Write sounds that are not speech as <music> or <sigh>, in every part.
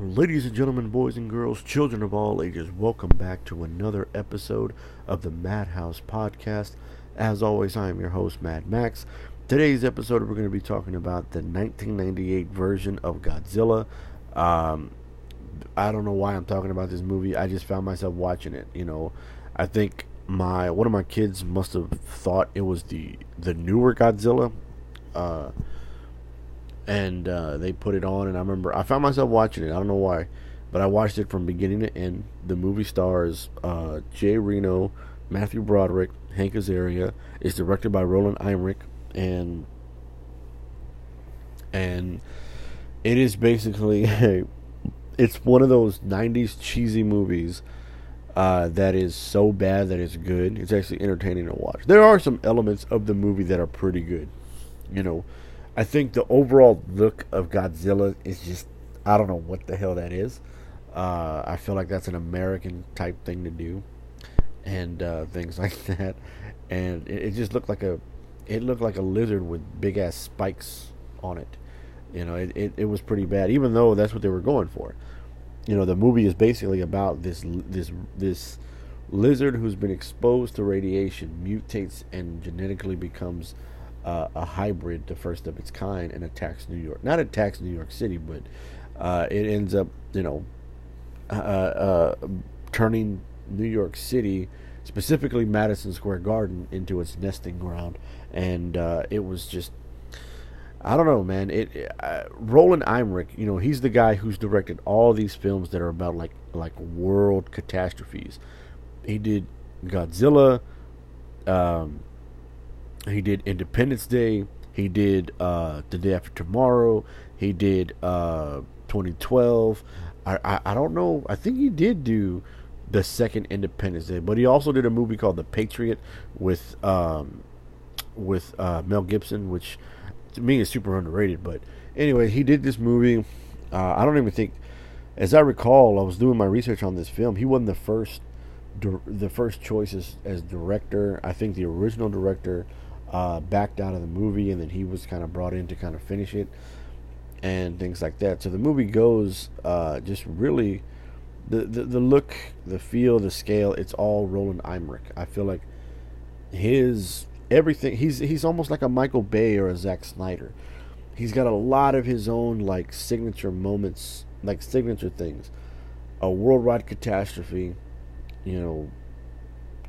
Ladies and gentlemen, boys and girls, children of all ages, welcome back to another episode of the Madhouse Podcast. As always, I am your host, Mad Max. Today's episode, we're going to be talking about the 1998 version of Godzilla. Um, I don't know why I'm talking about this movie. I just found myself watching it. You know, I think my one of my kids must have thought it was the the newer Godzilla. Uh, and uh, they put it on and i remember i found myself watching it. I don't know why but i watched it from beginning to end. The movie stars uh, jay reno matthew broderick hank azaria. It's directed by roland emmerich and and it is basically a, <laughs> it's one of those 90s cheesy movies uh, that is so bad that it's good. It's actually entertaining to watch. There are some elements of the movie that are pretty good you know I think the overall look of Godzilla is just I don't know what the hell that is. Uh, I feel like that's an American type thing to do, and uh, things <laughs> like that. And it, it, just looked like a it looked like a lizard with big ass spikes on it. You know, it, it, it was pretty bad, even though that's what they were going for. You know, the movie is basically about this this this lizard who's been exposed to radiation mutates and genetically becomes uh, a hybrid, the first of its kind, and attacks New York. Not attacks New York City, but uh, it ends up, you know, uh, uh, turning New York City, specifically Madison Square Garden, into its nesting ground. And uh, it was just, I don't know, man. It uh, Roland Emmerich, you know, he's the guy who's directed all these films that are about like like world catastrophes. He did Godzilla. Um, he did Independence Day. He did uh, The Day After Tomorrow. He did uh, 2012. I, I, I don't know. I think he did do the second Independence Day, but he also did a movie called The Patriot with um, with uh, Mel Gibson, which to me is super underrated. But anyway, he did this movie. Uh, I don't even think, as I recall, I was doing my research on this film. He wasn't the first, the first choice as, as director. I think the original director uh, backed out of the movie, and then he was kind of brought in to kind of finish it and things like that. So the movie goes uh, just really the, the the look, the feel, the scale. It's all Roland Emmerich. I feel like his everything. He's he's almost like a Michael Bay or a Zack Snyder. He's got a lot of his own like signature moments, like signature things. A worldwide catastrophe, you know,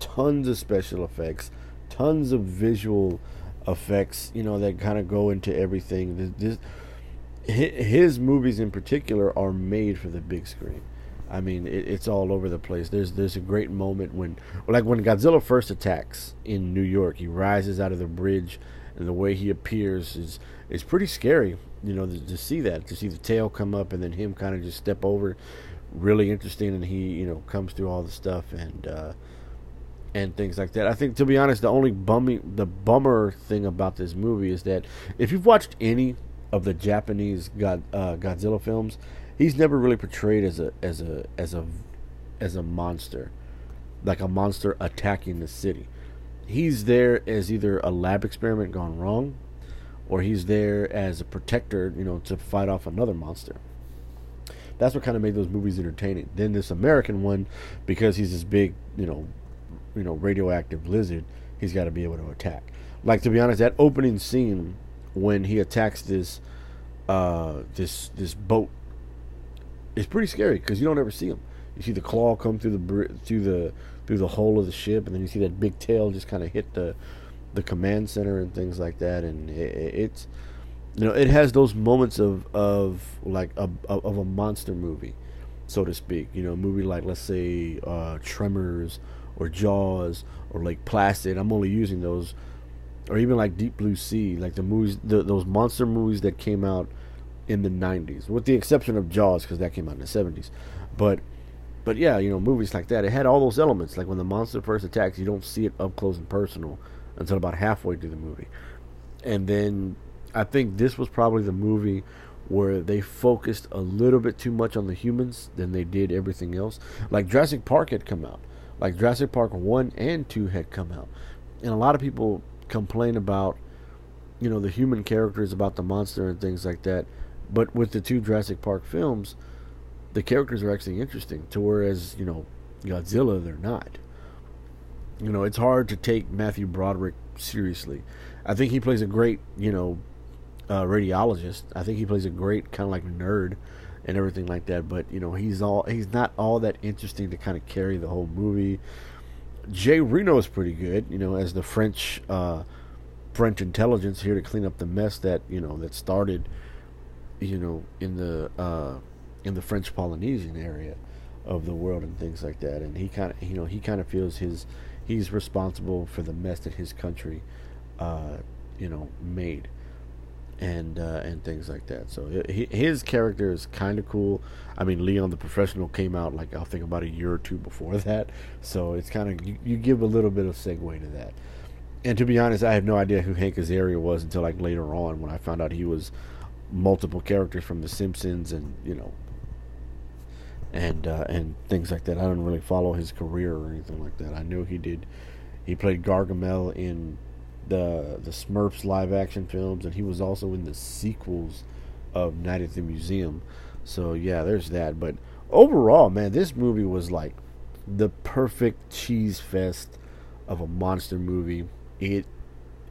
tons of special effects tons of visual effects, you know, that kind of go into everything. This, his movies in particular are made for the big screen. I mean, it, it's all over the place. There's there's a great moment when, like when Godzilla first attacks in New York, he rises out of the bridge, and the way he appears is is pretty scary. You know, to, to see that, to see the tail come up, and then him kind of just step over, really interesting. And he, you know, comes through all the stuff, and uh, and things like that. I think, to be honest, the only bumming, the bummer thing about this movie is that if you've watched any of the Japanese God, uh, Godzilla films, he's never really portrayed as a as a as a as a monster, like a monster attacking the city. He's there as either a lab experiment gone wrong, or he's there as a protector, you know, to fight off another monster. That's what kind of made those movies entertaining. Then this American one, because he's this big, you know, you know radioactive lizard, he's got to be able to attack. Like to be honest, that opening scene when he attacks this uh, this this boat is pretty scary because you don't ever see him. You see the claw come through the through the through the hole of the ship, and then you see that big tail just kind of hit the the command center and things like that. And it, it's you know it has those moments of of like a of a monster movie, so to speak. You know, a movie like let's say uh, Tremors or Jaws or Lake Placid. I'm only using those, or even like Deep Blue Sea, like the movies, the, those monster movies that came out in the 90s, with the exception of Jaws because that came out in the 70s. But but yeah, you know, movies like that, it had all those elements. Like when the monster first attacks, you don't see it up close and personal until about halfway through the movie. And then I think this was probably the movie where they focused a little bit too much on the humans than they did everything else. Like Jurassic Park had come out like Jurassic Park 1 and 2 had come out. And a lot of people complain about, you know, the human characters, about the monster and things like that. But with the two Jurassic Park films, the characters are actually interesting. To whereas you know Godzilla, they're not. You know, it's hard to take Matthew Broderick seriously. I think he plays a great, you know, uh, radiologist. I think he plays a great kind of like nerd and everything like that. But you know, he's all he's not all that interesting to kind of carry the whole movie. Jay Reno is pretty good, you know, as the French uh, French intelligence here to clean up the mess that you know that started, you know, in the uh, in the French Polynesian area of the world and things like that. And he kind of, you know, he kind of feels his he's responsible for the mess that his country, uh, you know, made and uh, and things like that. So his character is kind of cool. I mean, Leon the Professional came out like I think about a year or two before <laughs> that, so it's kind of you, you, give a little bit of segue to that. And to be honest, I had no idea who Hank Azaria was until like later on when I found out he was multiple characters from The Simpsons and you know and uh, and things like that. I don't really follow his career or anything like that. I know he did. He played Gargamel in the the Smurfs live action films, and he was also in the sequels of Night at the Museum. So yeah, there's that. But overall, man, this movie was like the perfect cheese fest of a monster movie. It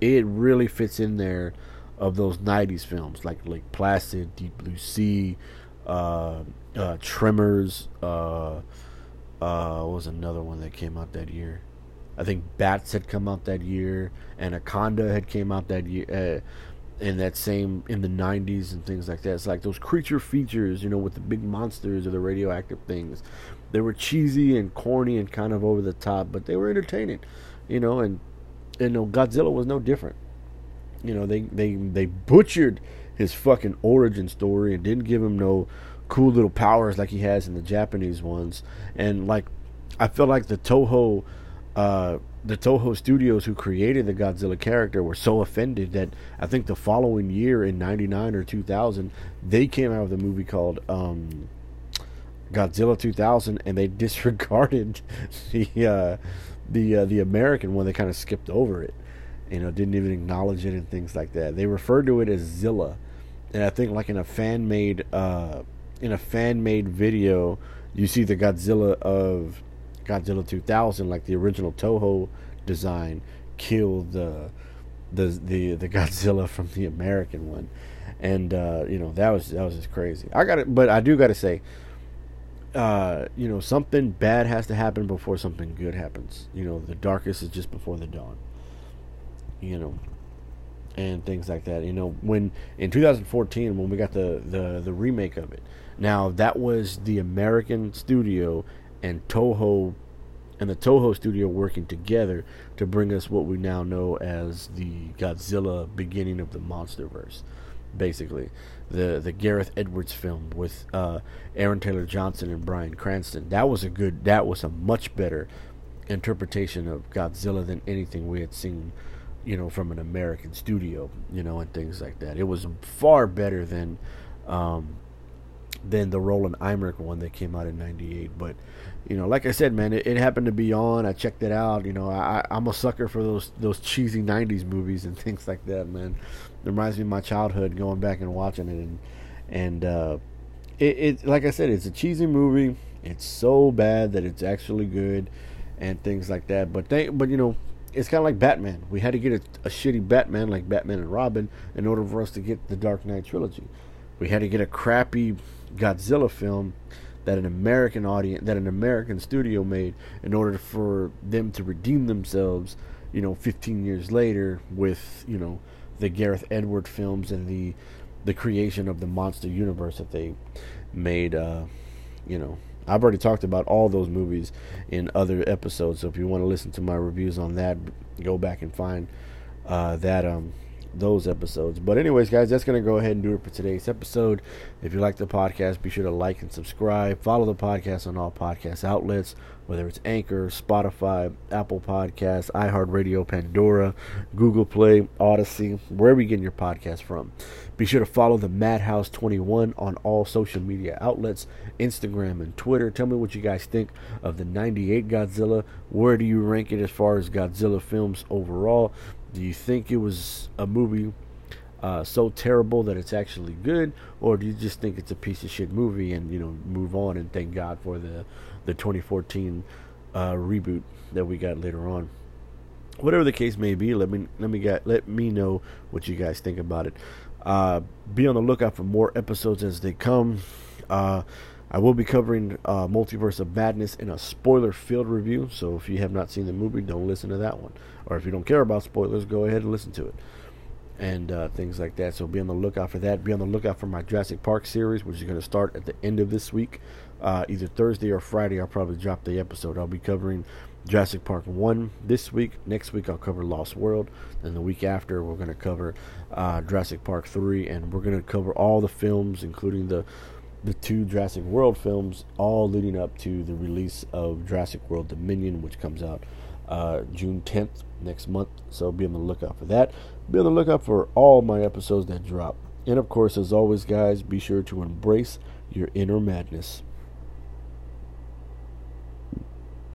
it really fits in there of those '90s films like Lake Placid, Deep Blue Sea, uh, uh, Tremors. Uh, uh, was another one that came out that year? I think Bats had come out that year, Anaconda had came out that year, uh, in that same in the '90s and things like that. It's like those creature features, you know, with the big monsters or the radioactive things. They were cheesy and corny and kind of over the top, but they were entertaining, you know. And you know, Godzilla was no different. You know, they they they butchered his fucking origin story and didn't give him no cool little powers like he has in the Japanese ones. And like, I feel like the Toho uh, the Toho Studios who created the Godzilla character were so offended that I think the following year in '99 or 2000 they came out with a movie called um, Godzilla 2000 and they <laughs> disregarded the uh, the uh, the American one. They kind of skipped over it, you know, didn't even acknowledge it and things like that. They referred to it as Zilla, and I think like in a fan made uh, in a fan made video, you see the Godzilla of Godzilla 2000, like the original Toho design, killed the the the the Godzilla from the American one, and uh, you know that was that was just crazy. I got it, but I do got to say, uh, you know, something bad has to happen before something good happens. You know, the darkest is just before the dawn. You know, and things like that. You know, when in 2014 when we got the the the remake of it. Now that was the American studio and Toho and the Toho studio working together to bring us what we now know as the Godzilla beginning of the MonsterVerse. Basically, the the Gareth Edwards film with uh, Aaron Taylor Johnson and Bryan Cranston. That was a good. That was a much better interpretation of Godzilla than anything we had seen, you know, from an American studio, you know, and things like that. It was far better than um, than the Roland Emmerich one that came out in '98. But you know, like I said, man, it, it, happened to be on. I checked it out. You know, I, I'm a sucker for those those cheesy '90s movies and <laughs> things like that, man. It reminds me of my childhood, going back and watching it, and and uh, it, it like I said, it's a cheesy movie. It's so bad that it's actually good, and things like that. But they, but you know, it's kind of like Batman. We had to get a, a shitty Batman like Batman and Robin in order for us to get the Dark Knight trilogy. We had to get a crappy Godzilla film that an American audience, that an American studio made in order for them to redeem themselves, you know, 15 years later with, you know, the Gareth Edward films and the the creation of the monster universe that they made uh, you know, I've already talked about all those movies in other episodes, so if you want to listen to my reviews on that, go back and find uh, that um those episodes. But anyways, guys, that's gonna go ahead and do it for today's episode. If you like the podcast, be sure to like and subscribe. Follow the podcast on all podcast outlets, whether it's Anchor, Spotify, Apple Podcasts, iHeartRadio, Pandora, Google Play, Odyssey, wherever you get your podcast from. Be sure to follow the Madhouse 21 on all social media outlets, Instagram and Twitter. Tell me what you guys think of the 98 Godzilla. Where do you rank it as far as Godzilla films overall? Do you think it was a movie uh, so terrible that it's actually good, or do you just think it's a piece of shit movie and you know move on and thank God for the the 2014 uh, reboot that we got later on? Whatever the case may be, let me let me get let me know what you guys think about it. Uh, be on the lookout for more episodes as they come. I will be covering uh, Multiverse of Madness in a spoiler filled review. So if you have not seen the movie, don't listen to that one. Or if you don't care about spoilers, go ahead and listen to it. And uh, things like that. So be on the lookout for that. Be on the lookout for my Jurassic Park series, which is going to start at the end of this week. Uh, either Thursday or Friday, I'll probably drop the episode. I'll be covering Jurassic Park 1 this week. Next week, I'll cover Lost World. Then the week after, we're going to cover uh, Jurassic Park 3. And we're going to cover all the films, including the the two Jurassic World films, all leading up to the release of Jurassic World Dominion, which comes out uh, June 10th next month. So be on the lookout for that. Be on the lookout for all my episodes that drop. And of course, as always, guys, be sure to embrace your inner madness.